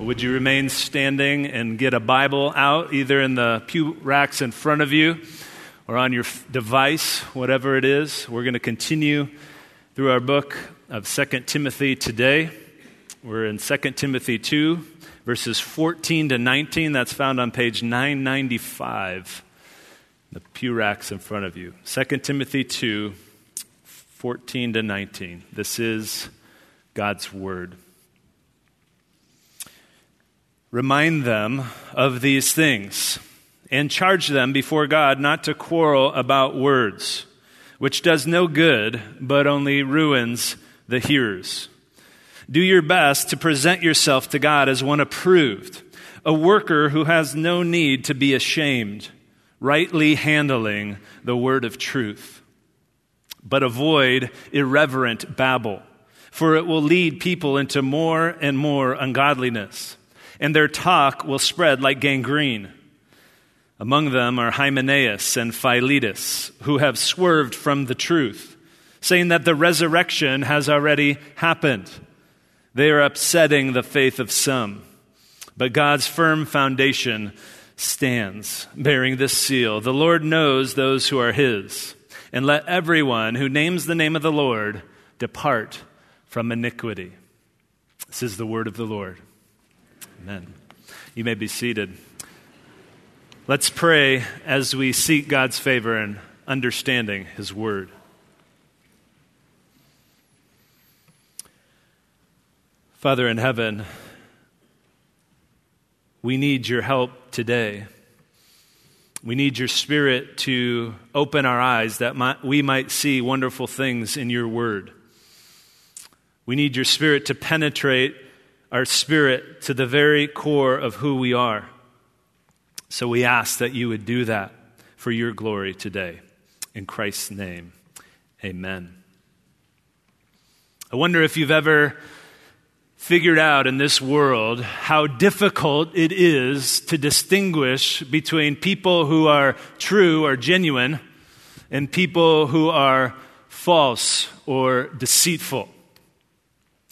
Would you remain standing and get a Bible out, either in the pew racks in front of you or on your device, whatever it is? We're going to continue through our book of 2 Timothy today. We're in 2 Timothy 2, verses 14 to 19. That's found on page 995, the pew racks in front of you. 2 Timothy 2, 14 to 19. This is God's Word. Remind them of these things and charge them before God not to quarrel about words, which does no good, but only ruins the hearers. Do your best to present yourself to God as one approved, a worker who has no need to be ashamed, rightly handling the word of truth. But avoid irreverent babble, for it will lead people into more and more ungodliness, and their talk will spread like gangrene. Among them are Hymenaeus and Philetus, who have swerved from the truth, saying that the resurrection has already happened. They are upsetting the faith of some. But God's firm foundation stands, bearing this seal The Lord knows those who are his and let everyone who names the name of the Lord depart from iniquity. This is the word of the Lord. Amen. You may be seated. Let's pray as we seek God's favor and understanding his word. Father in heaven, we need your help today. We need your spirit to open our eyes that we might see wonderful things in your word. We need your spirit to penetrate our spirit to the very core of who we are. So we ask that you would do that for your glory today. In Christ's name, amen. I wonder if you've ever figured out in this world how difficult it is to distinguish between people who are true or genuine and people who are false or deceitful.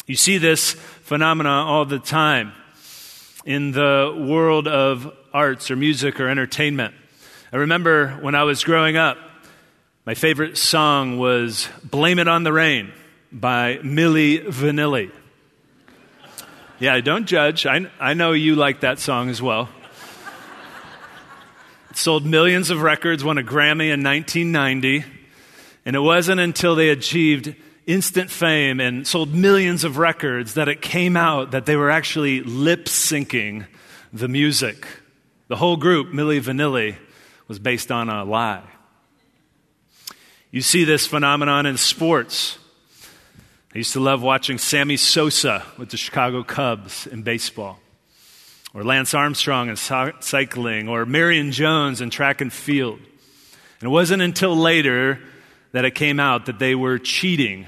You see this phenomena all the time in the world of arts or music or entertainment. I remember when I was growing up, my favorite song was Blame It on the Rain by Milli Vanilli. Yeah, don't judge. I, I know you like that song as well. It sold millions of records, won a Grammy in 1990, and it wasn't until they achieved instant fame and sold millions of records that it came out that they were actually lip syncing the music. The whole group, Milli Vanilli, was based on a lie. You see this phenomenon in sports. I used to love watching Sammy Sosa with the Chicago Cubs in baseball, or Lance Armstrong in cycling, or Marion Jones in track and field. And it wasn't until later that it came out that they were cheating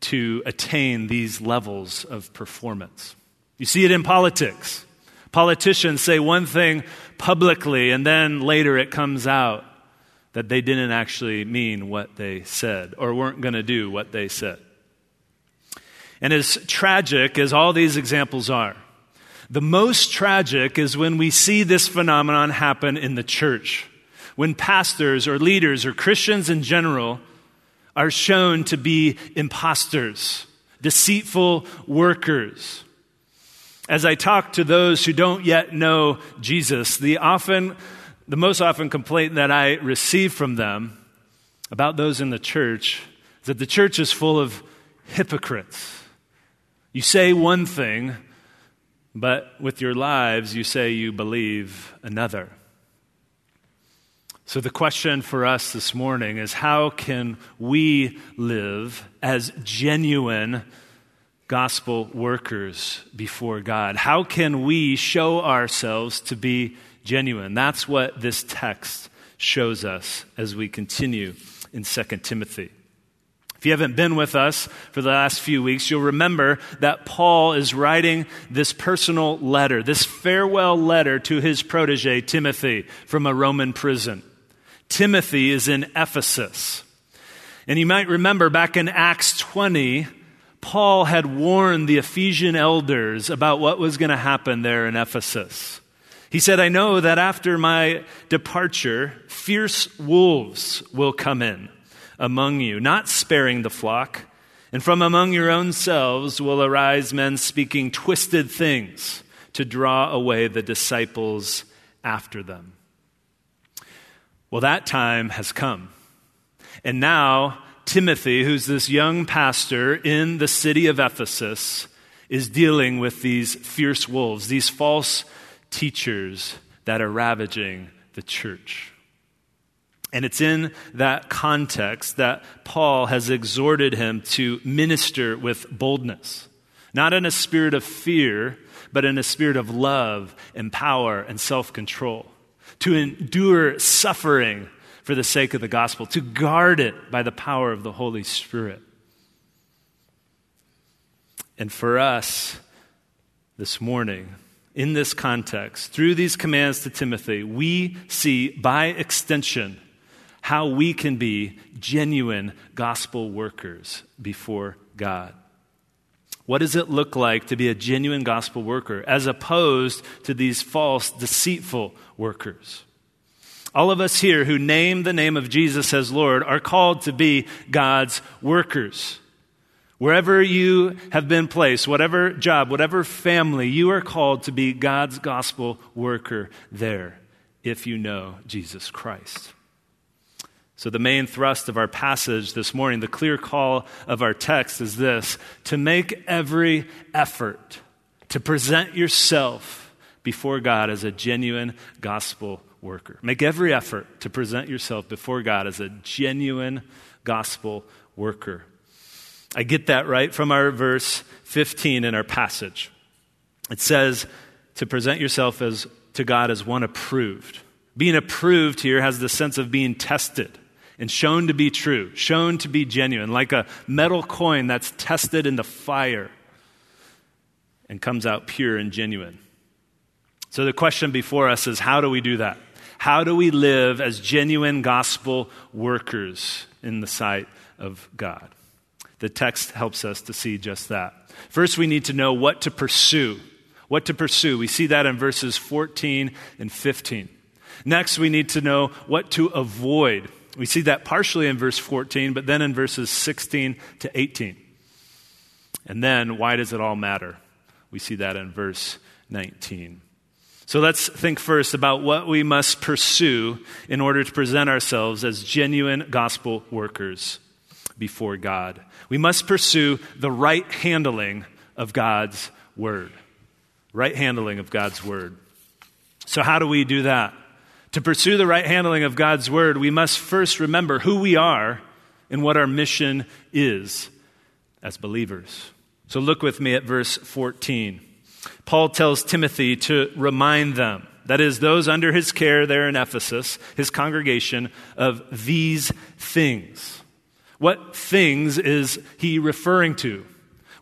to attain these levels of performance. You see it in politics. Politicians say one thing publicly, and then later it comes out that they didn't actually mean what they said or weren't going to do what they said. And as tragic as all these examples are, the most tragic is when we see this phenomenon happen in the church. When pastors or leaders or Christians in general are shown to be imposters, deceitful workers. As I talk to those who don't yet know Jesus, the often the most often complaint that I receive from them about those in the church is that the church is full of hypocrites. You say one thing, but with your lives, you say you believe another. So, the question for us this morning is how can we live as genuine gospel workers before God? How can we show ourselves to be genuine? That's what this text shows us as we continue in 2 Timothy. If you haven't been with us for the last few weeks, you'll remember that Paul is writing this personal letter, this farewell letter to his protege, Timothy, from a Roman prison. Timothy is in Ephesus. And you might remember back in Acts 20, Paul had warned the Ephesian elders about what was going to happen there in Ephesus. He said, I know that after my departure, fierce wolves will come in among you, not sparing the flock. And from among your own selves will arise men speaking twisted things to draw away the disciples after them. Well, that time has come. And now, Timothy, who's this young pastor in the city of Ephesus, is dealing with these fierce wolves, these false teachers that are ravaging the church. And it's in that context that Paul has exhorted him to minister with boldness, not in a spirit of fear, but in a spirit of love and power and self control, to endure suffering for the sake of the gospel, to guard it by the power of the Holy Spirit. And for us this morning, in this context, through these commands to Timothy, we see by extension how we can be genuine gospel workers before God. What does it look like to be a genuine gospel worker as opposed to these false, deceitful workers? All of us here who name the name of Jesus as Lord are called to be God's workers. Wherever you have been placed, whatever job, whatever family, you are called to be God's gospel worker there if you know Jesus Christ. So, the main thrust of our passage this morning, the clear call of our text is this to make every effort to present yourself before God as a genuine gospel worker. Make every effort to present yourself before God as a genuine gospel worker. I get that right from our verse 15 in our passage. It says to present yourself as, to God as one approved. Being approved here has the sense of being tested and shown to be true, shown to be genuine, like a metal coin that's tested in the fire and comes out pure and genuine. So the question before us is how do we do that? How do we live as genuine gospel workers in the sight of God? The text helps us to see just that. First, we need to know what to pursue. What to pursue. We see that in verses 14 and 15. Next, we need to know what to avoid. We see that partially in verse 14, but then in verses 16 to 18. And then, why does it all matter? We see that in verse 19. So let's think first about what we must pursue in order to present ourselves as genuine gospel workers before God. We must pursue the right handling of God's word. Right handling of God's word. So, how do we do that? To pursue the right handling of God's word, we must first remember who we are and what our mission is as believers. So, look with me at verse 14. Paul tells Timothy to remind them, that is, those under his care there in Ephesus, his congregation, of these things. What things is he referring to?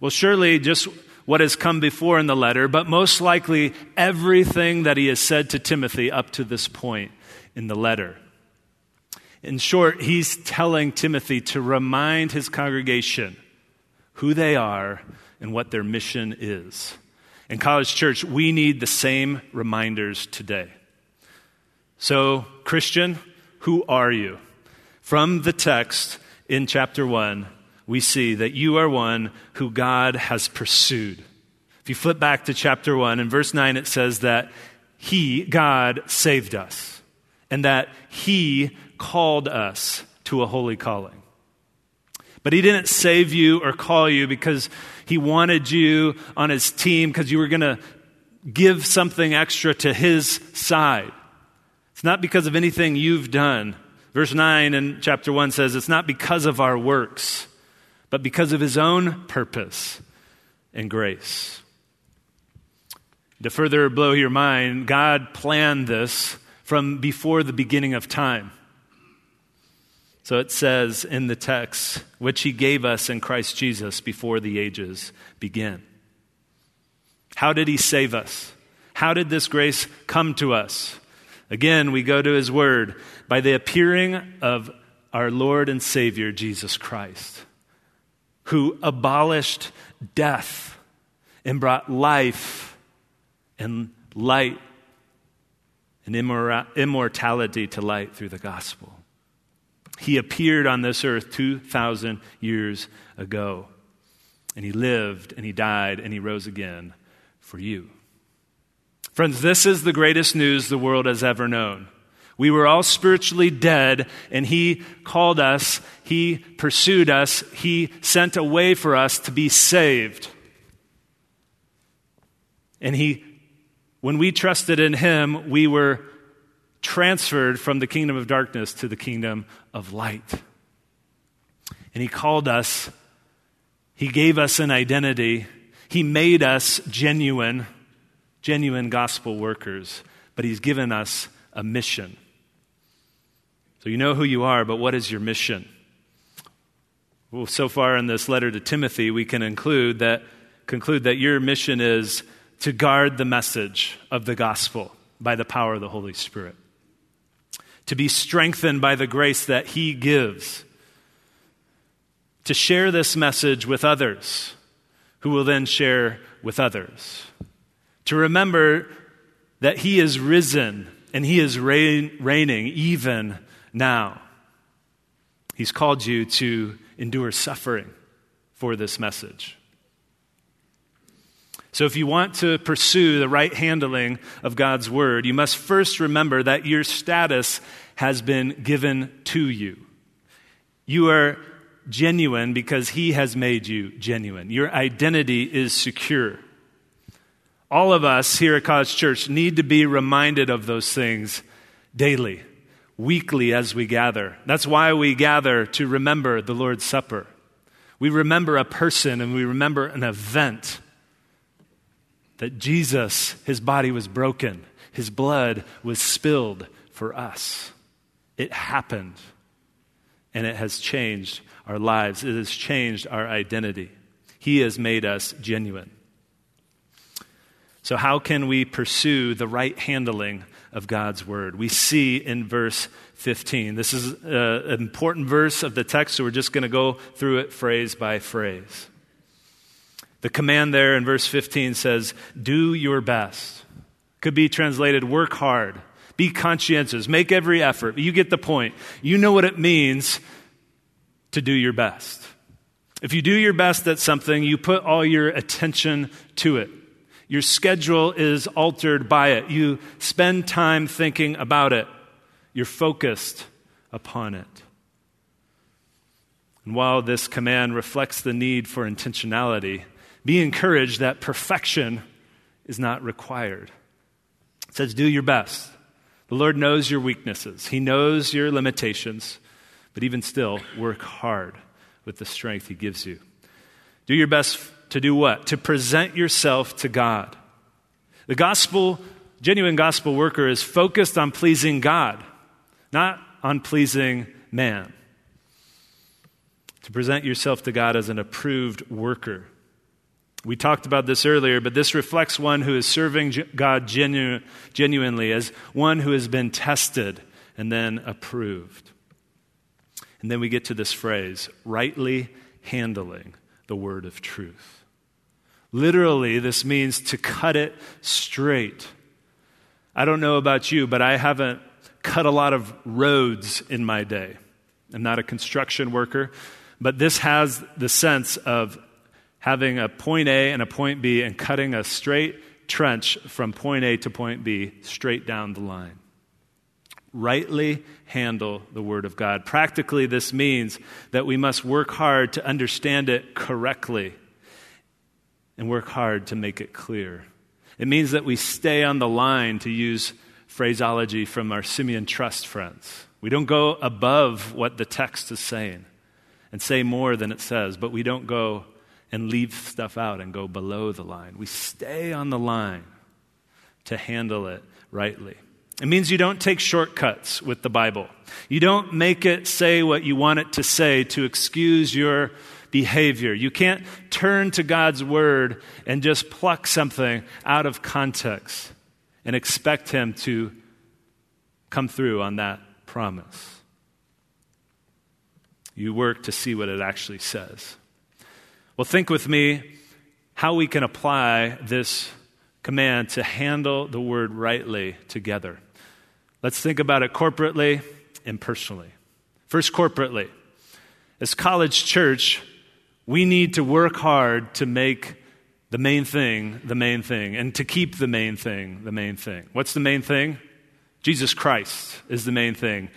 Well, surely just what has come before in the letter, but most likely everything that he has said to Timothy up to this point in the letter. In short, he's telling Timothy to remind his congregation who they are and what their mission is. In College Church, we need the same reminders today. So, Christian, who are you? From the text, in chapter 1, we see that you are one who God has pursued. If you flip back to chapter 1, in verse 9, it says that He, God, saved us, and that He called us to a holy calling. But He didn't save you or call you because He wanted you on His team because you were going to give something extra to His side. It's not because of anything you've done. Verse 9 in chapter 1 says, It's not because of our works, but because of his own purpose and grace. To further blow your mind, God planned this from before the beginning of time. So it says in the text, which he gave us in Christ Jesus before the ages began. How did he save us? How did this grace come to us? Again, we go to his word by the appearing of our Lord and Savior, Jesus Christ. Who abolished death and brought life and light and immortality to light through the gospel. He appeared on this earth 2,000 years ago, and he lived and he died and he rose again for you. Friends, this is the greatest news the world has ever known. We were all spiritually dead, and He called us, He pursued us, He sent a way for us to be saved. And He, when we trusted in Him, we were transferred from the kingdom of darkness to the kingdom of light. And He called us, He gave us an identity, He made us genuine, genuine gospel workers, but He's given us a mission. So you know who you are, but what is your mission? Well, so far in this letter to Timothy, we can include that, conclude that your mission is to guard the message of the gospel by the power of the Holy Spirit, to be strengthened by the grace that He gives, to share this message with others, who will then share with others, to remember that He is risen and He is reign, reigning even now. He's called you to endure suffering for this message. So, if you want to pursue the right handling of God's word, you must first remember that your status has been given to you. You are genuine because He has made you genuine. Your identity is secure. All of us here at College Church need to be reminded of those things daily weekly as we gather. That's why we gather to remember the Lord's Supper. We remember a person and we remember an event that Jesus, his body was broken, his blood was spilled for us. It happened, and it has changed our lives, it has changed our identity. He has made us genuine. So, how can we pursue the right handling of God's word. We see in verse 15. This is uh, an important verse of the text, so we're just going to go through it phrase by phrase. The command there in verse 15 says, Do your best. Could be translated, work hard, be conscientious, make every effort. You get the point. You know what it means to do your best. If you do your best at something, you put all your attention to it. Your schedule is altered by it. You spend time thinking about it. You're focused upon it. And while this command reflects the need for intentionality, be encouraged that perfection is not required. It says, Do your best. The Lord knows your weaknesses, He knows your limitations, but even still, work hard with the strength He gives you. Do your best to do what? To present yourself to God. The gospel, genuine gospel worker is focused on pleasing God, not on pleasing man. To present yourself to God as an approved worker. We talked about this earlier, but this reflects one who is serving God genu- genuinely as one who has been tested and then approved. And then we get to this phrase rightly handling the word of truth. Literally, this means to cut it straight. I don't know about you, but I haven't cut a lot of roads in my day. I'm not a construction worker, but this has the sense of having a point A and a point B and cutting a straight trench from point A to point B straight down the line. Rightly handle the Word of God. Practically, this means that we must work hard to understand it correctly and work hard to make it clear. It means that we stay on the line, to use phraseology from our Simeon Trust friends. We don't go above what the text is saying and say more than it says, but we don't go and leave stuff out and go below the line. We stay on the line to handle it rightly. It means you don't take shortcuts with the Bible. You don't make it say what you want it to say to excuse your behavior. You can't turn to God's word and just pluck something out of context and expect Him to come through on that promise. You work to see what it actually says. Well, think with me how we can apply this command to handle the word rightly together. Let's think about it corporately and personally. First, corporately. As college church, we need to work hard to make the main thing the main thing and to keep the main thing the main thing. What's the main thing? Jesus Christ is the main thing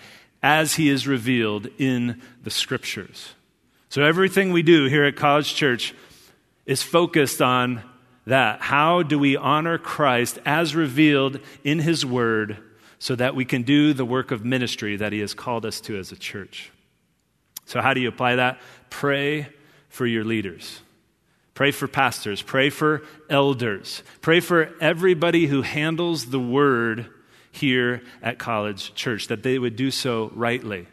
as he is revealed in the scriptures. So everything we do here at College Church is focused on that. How do we honor Christ as revealed in his word so that we can do the work of ministry that he has called us to as a church? So, how do you apply that? Pray for your leaders. Pray for pastors. Pray for elders. Pray for everybody who handles the word here at College Church, that they would do so rightly.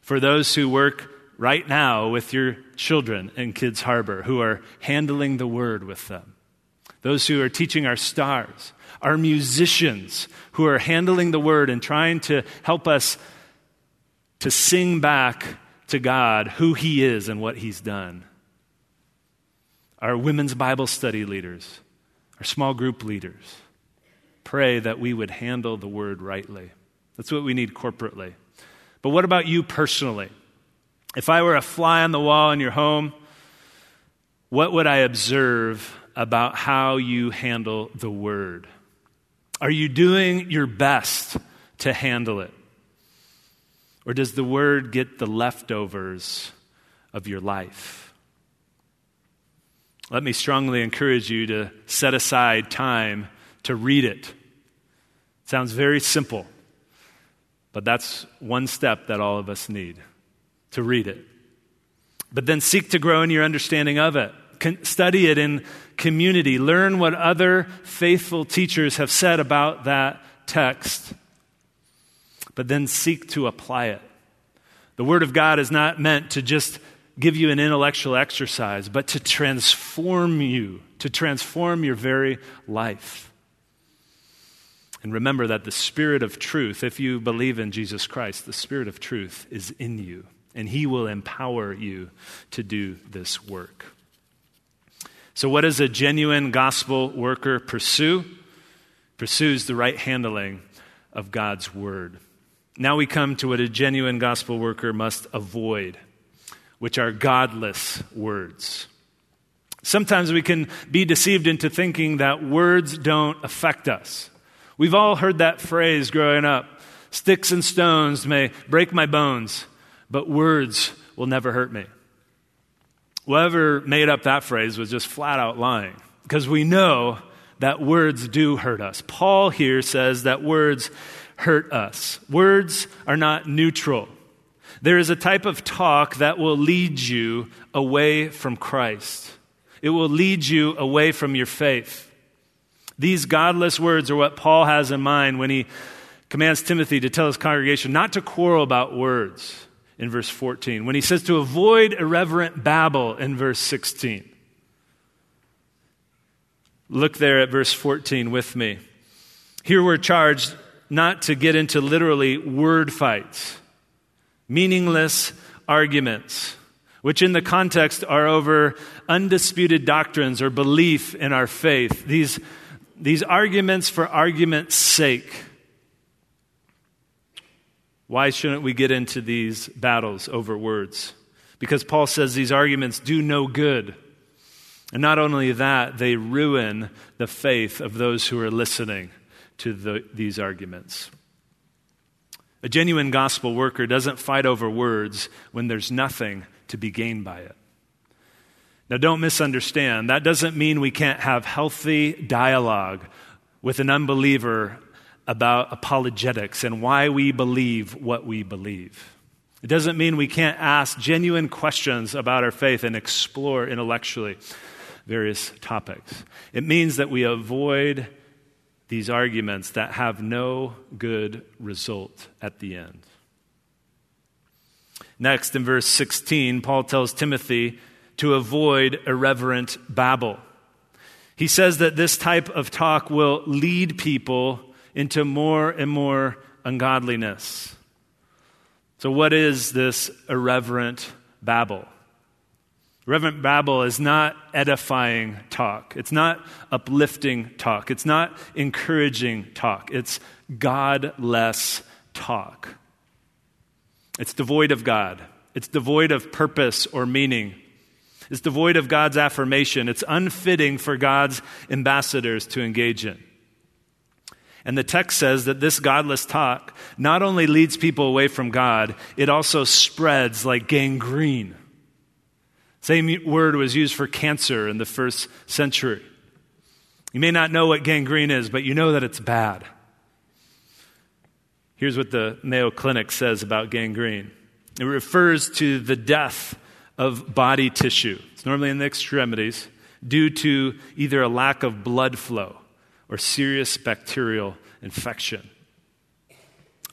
For those who work right now with your children in Kids Harbor, who are handling the word with them, those who are teaching our stars, our musicians who are handling the word and trying to help us to sing back to God who He is and what He's done. Our women's Bible study leaders, our small group leaders, pray that we would handle the word rightly. That's what we need corporately. But what about you personally? If I were a fly on the wall in your home, what would I observe about how you handle the word? Are you doing your best to handle it? Or does the word get the leftovers of your life? Let me strongly encourage you to set aside time to read it. Sounds very simple, but that's one step that all of us need to read it. But then seek to grow in your understanding of it. Study it in community. Learn what other faithful teachers have said about that text but then seek to apply it. The Word of God is not meant to just give you an intellectual exercise, but to transform you, to transform your very life. And remember that the Spirit of truth, if you believe in Jesus Christ, the Spirit of truth is in you, and He will empower you to do this work. So, what does a genuine gospel worker pursue? Pursues the right handling of God's Word. Now we come to what a genuine gospel worker must avoid, which are godless words. Sometimes we can be deceived into thinking that words don't affect us. We've all heard that phrase growing up sticks and stones may break my bones, but words will never hurt me. Whoever made up that phrase was just flat out lying because we know that words do hurt us. Paul here says that words hurt us. Words are not neutral. There is a type of talk that will lead you away from Christ. It will lead you away from your faith. These godless words are what Paul has in mind when he commands Timothy to tell his congregation not to quarrel about words in verse 14, when he says to avoid irreverent babble in verse 16. Look there at verse 14 with me. Here we're charged not to get into literally word fights, meaningless arguments, which in the context are over undisputed doctrines or belief in our faith. These, these arguments for argument's sake. Why shouldn't we get into these battles over words? Because Paul says these arguments do no good. And not only that, they ruin the faith of those who are listening to the, these arguments. A genuine gospel worker doesn't fight over words when there's nothing to be gained by it. Now, don't misunderstand. That doesn't mean we can't have healthy dialogue with an unbeliever about apologetics and why we believe what we believe. It doesn't mean we can't ask genuine questions about our faith and explore intellectually various topics. It means that we avoid these arguments that have no good result at the end. Next, in verse 16, Paul tells Timothy to avoid irreverent babble. He says that this type of talk will lead people into more and more ungodliness. So, what is this irreverent babble? Irreverent babble is not edifying talk. It's not uplifting talk. It's not encouraging talk. It's godless talk. It's devoid of God. It's devoid of purpose or meaning. It's devoid of God's affirmation. It's unfitting for God's ambassadors to engage in. And the text says that this godless talk not only leads people away from God, it also spreads like gangrene. Same word was used for cancer in the first century. You may not know what gangrene is, but you know that it's bad. Here's what the Mayo Clinic says about gangrene it refers to the death of body tissue. It's normally in the extremities due to either a lack of blood flow or serious bacterial infection.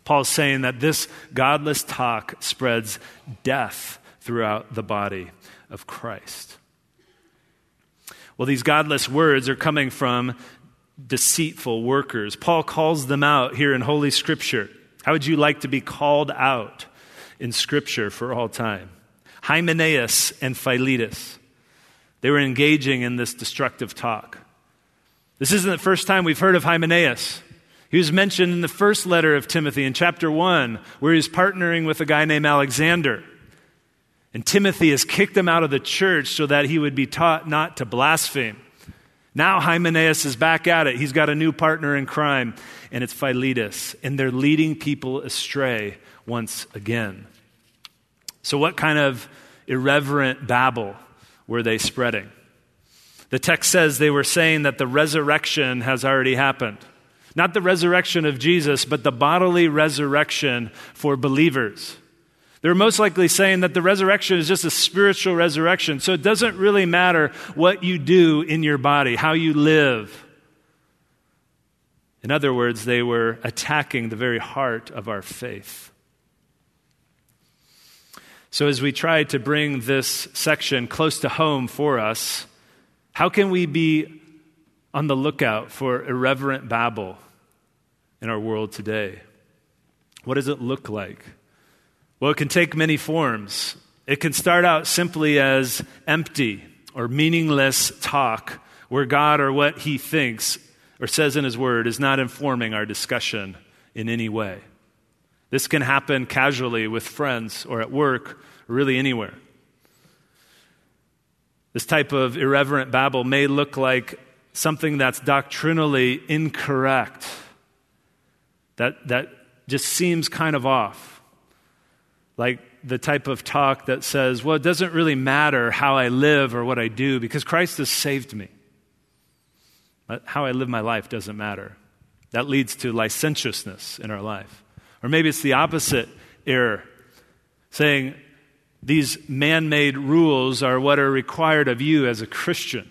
Paul's saying that this godless talk spreads death throughout the body of Christ. Well, these godless words are coming from deceitful workers. Paul calls them out here in Holy Scripture. How would you like to be called out in Scripture for all time? Hymenaeus and Philetus. They were engaging in this destructive talk. This isn't the first time we've heard of Hymenaeus. He was mentioned in the first letter of Timothy in chapter 1, where he's partnering with a guy named Alexander. And Timothy has kicked him out of the church so that he would be taught not to blaspheme. Now Hymenaeus is back at it. He's got a new partner in crime, and it's Philetus. And they're leading people astray once again. So, what kind of irreverent babble were they spreading? The text says they were saying that the resurrection has already happened. Not the resurrection of Jesus, but the bodily resurrection for believers. They're most likely saying that the resurrection is just a spiritual resurrection. So it doesn't really matter what you do in your body, how you live. In other words, they were attacking the very heart of our faith. So, as we try to bring this section close to home for us, how can we be on the lookout for irreverent babble in our world today? What does it look like? Well, it can take many forms. It can start out simply as empty or meaningless talk where God or what he thinks or says in his word is not informing our discussion in any way. This can happen casually with friends or at work or really anywhere. This type of irreverent babble may look like something that's doctrinally incorrect, that, that just seems kind of off. Like the type of talk that says, well, it doesn't really matter how I live or what I do because Christ has saved me. But how I live my life doesn't matter. That leads to licentiousness in our life. Or maybe it's the opposite error, saying, these man made rules are what are required of you as a Christian.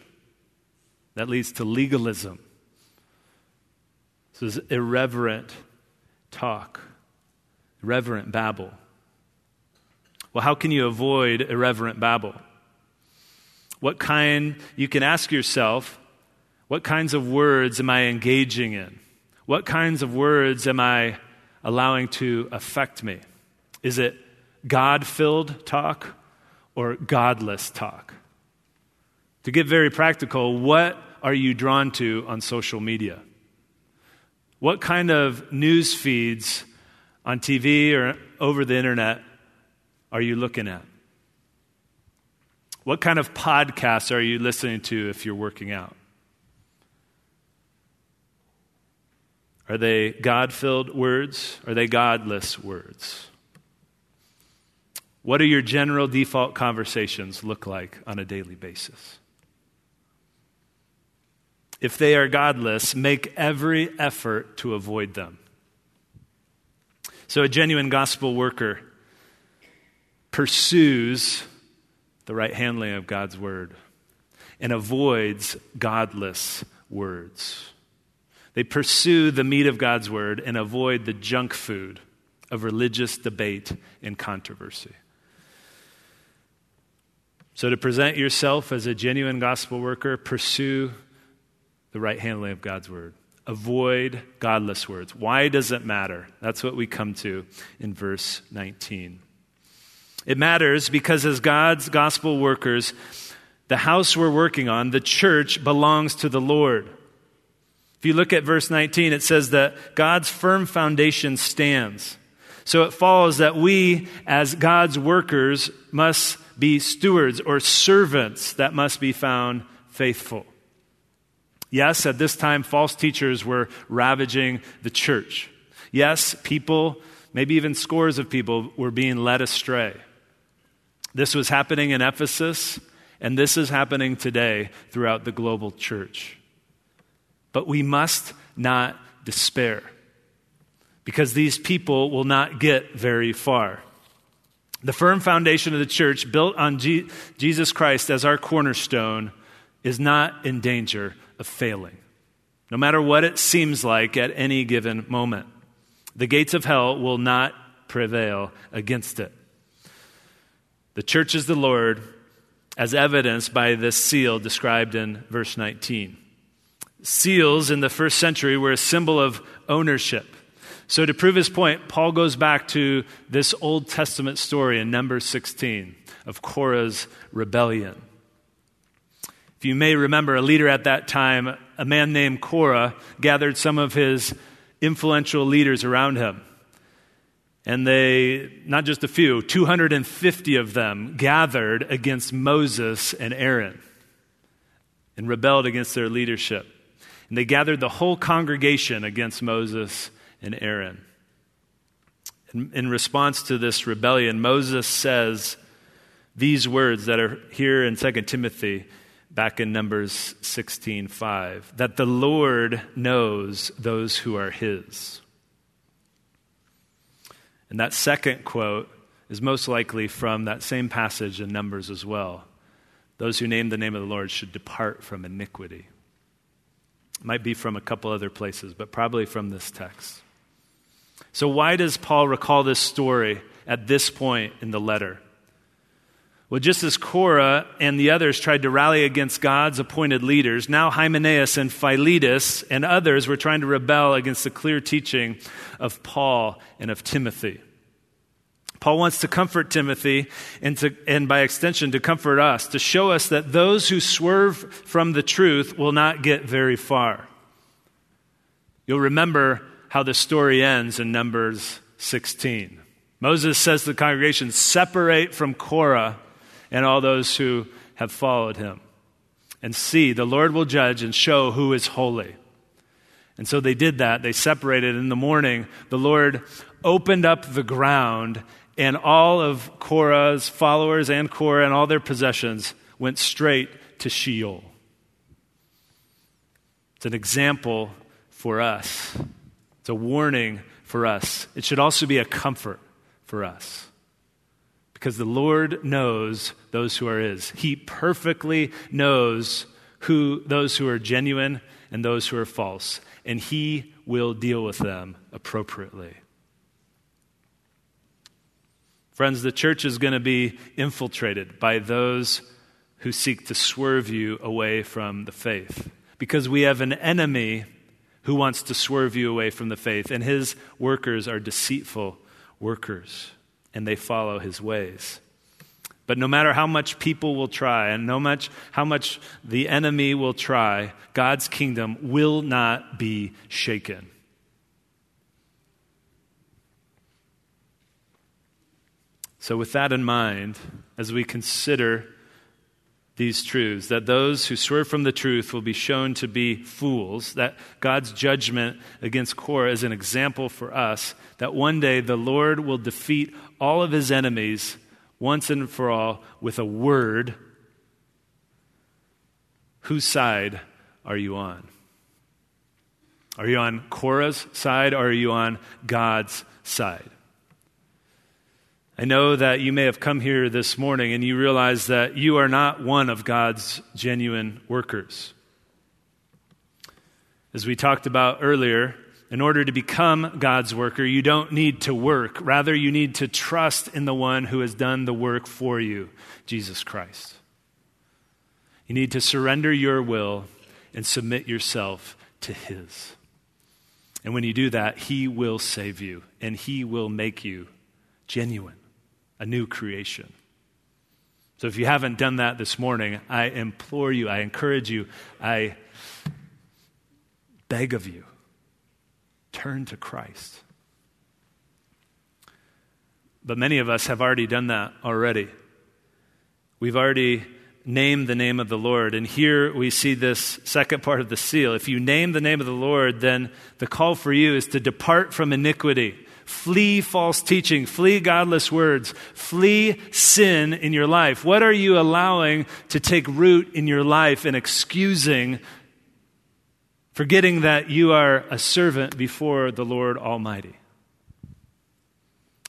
That leads to legalism. This is irreverent talk, irreverent babble. Well, how can you avoid irreverent babble? What kind, you can ask yourself, what kinds of words am I engaging in? What kinds of words am I allowing to affect me? Is it God filled talk or godless talk? To get very practical, what are you drawn to on social media? What kind of news feeds on TV or over the internet are you looking at? What kind of podcasts are you listening to if you're working out? Are they God filled words? Are they godless words? What do your general default conversations look like on a daily basis? If they are godless, make every effort to avoid them. So, a genuine gospel worker pursues the right handling of God's word and avoids godless words. They pursue the meat of God's word and avoid the junk food of religious debate and controversy. So, to present yourself as a genuine gospel worker, pursue the right handling of God's word. Avoid godless words. Why does it matter? That's what we come to in verse 19. It matters because, as God's gospel workers, the house we're working on, the church, belongs to the Lord. If you look at verse 19, it says that God's firm foundation stands. So it follows that we, as God's workers, must be stewards or servants that must be found faithful. Yes, at this time, false teachers were ravaging the church. Yes, people, maybe even scores of people, were being led astray. This was happening in Ephesus, and this is happening today throughout the global church. But we must not despair because these people will not get very far. The firm foundation of the church, built on Jesus Christ as our cornerstone, is not in danger of failing, no matter what it seems like at any given moment. The gates of hell will not prevail against it. The church is the Lord, as evidenced by this seal described in verse 19. Seals in the first century were a symbol of ownership. So, to prove his point, Paul goes back to this Old Testament story in Numbers 16 of Korah's rebellion. If you may remember, a leader at that time, a man named Korah, gathered some of his influential leaders around him. And they, not just a few, 250 of them gathered against Moses and Aaron and rebelled against their leadership. And they gathered the whole congregation against Moses and Aaron. In, in response to this rebellion, Moses says these words that are here in 2 Timothy back in Numbers 16:5 that the Lord knows those who are his. And that second quote is most likely from that same passage in Numbers as well. Those who name the name of the Lord should depart from iniquity. It might be from a couple other places, but probably from this text. So, why does Paul recall this story at this point in the letter? Well, just as Korah and the others tried to rally against God's appointed leaders, now Hymenaeus and Philetus and others were trying to rebel against the clear teaching of Paul and of Timothy. Paul wants to comfort Timothy and, to, and by extension to comfort us, to show us that those who swerve from the truth will not get very far. You'll remember how the story ends in Numbers 16. Moses says to the congregation, Separate from Korah and all those who have followed him. And see, the Lord will judge and show who is holy. And so they did that. They separated. In the morning, the Lord opened up the ground, and all of Korah's followers and Korah and all their possessions went straight to Sheol. It's an example for us, it's a warning for us. It should also be a comfort for us because the Lord knows those who are His. He perfectly knows who those who are genuine and those who are false, and He will deal with them appropriately. Friends, the church is going to be infiltrated by those who seek to swerve you away from the faith because we have an enemy who wants to swerve you away from the faith, and his workers are deceitful workers and they follow his ways. But no matter how much people will try and no much how much the enemy will try, God's kingdom will not be shaken. So with that in mind, as we consider these truths that those who swerve from the truth will be shown to be fools, that God's judgment against Korah is an example for us, that one day the Lord will defeat all of his enemies once and for all with a word. Whose side are you on? Are you on Korah's side or are you on God's side? I know that you may have come here this morning and you realize that you are not one of God's genuine workers. As we talked about earlier, in order to become God's worker, you don't need to work. Rather, you need to trust in the one who has done the work for you, Jesus Christ. You need to surrender your will and submit yourself to His. And when you do that, He will save you and He will make you genuine. A new creation. So if you haven't done that this morning, I implore you, I encourage you, I beg of you, turn to Christ. But many of us have already done that already. We've already named the name of the Lord. And here we see this second part of the seal. If you name the name of the Lord, then the call for you is to depart from iniquity. Flee false teaching, flee godless words, flee sin in your life. What are you allowing to take root in your life and excusing, forgetting that you are a servant before the Lord Almighty?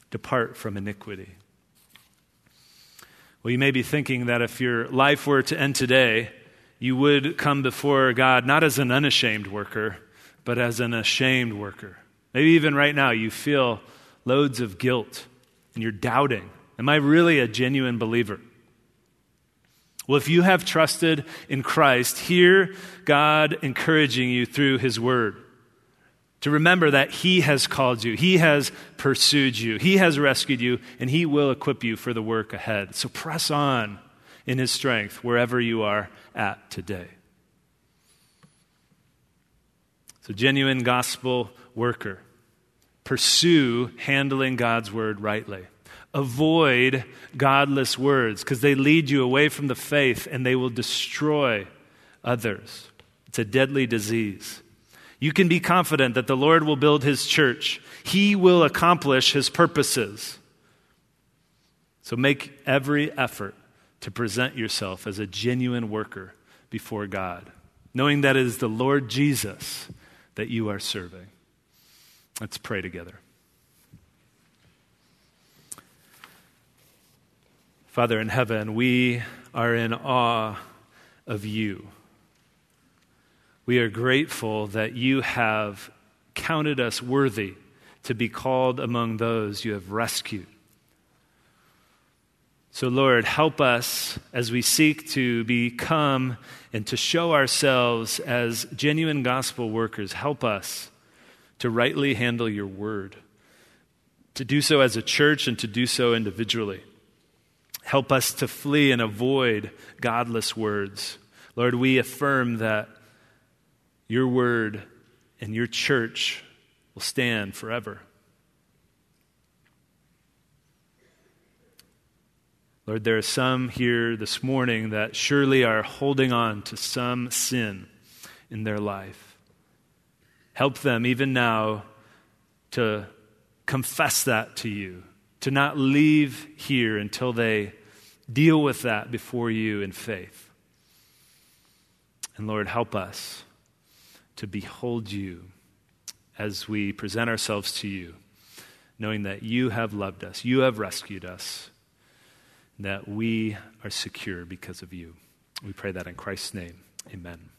Depart from iniquity. Well, you may be thinking that if your life were to end today, you would come before God not as an unashamed worker, but as an ashamed worker. Maybe even right now you feel loads of guilt and you're doubting Am I really a genuine believer? Well, if you have trusted in Christ, hear God encouraging you through His Word to remember that He has called you, He has pursued you, He has rescued you, and He will equip you for the work ahead. So press on in His strength wherever you are at today. So, genuine gospel worker, pursue handling God's word rightly. Avoid godless words because they lead you away from the faith and they will destroy others. It's a deadly disease. You can be confident that the Lord will build his church, he will accomplish his purposes. So make every effort to present yourself as a genuine worker before God, knowing that it is the Lord Jesus that you are serving. Let's pray together. Father in heaven, we are in awe of you. We are grateful that you have counted us worthy to be called among those you have rescued. So, Lord, help us as we seek to become and to show ourselves as genuine gospel workers. Help us to rightly handle your word, to do so as a church and to do so individually. Help us to flee and avoid godless words. Lord, we affirm that your word and your church will stand forever. Lord, there are some here this morning that surely are holding on to some sin in their life. Help them even now to confess that to you, to not leave here until they deal with that before you in faith. And Lord, help us to behold you as we present ourselves to you, knowing that you have loved us, you have rescued us, that we are secure because of you. We pray that in Christ's name. Amen.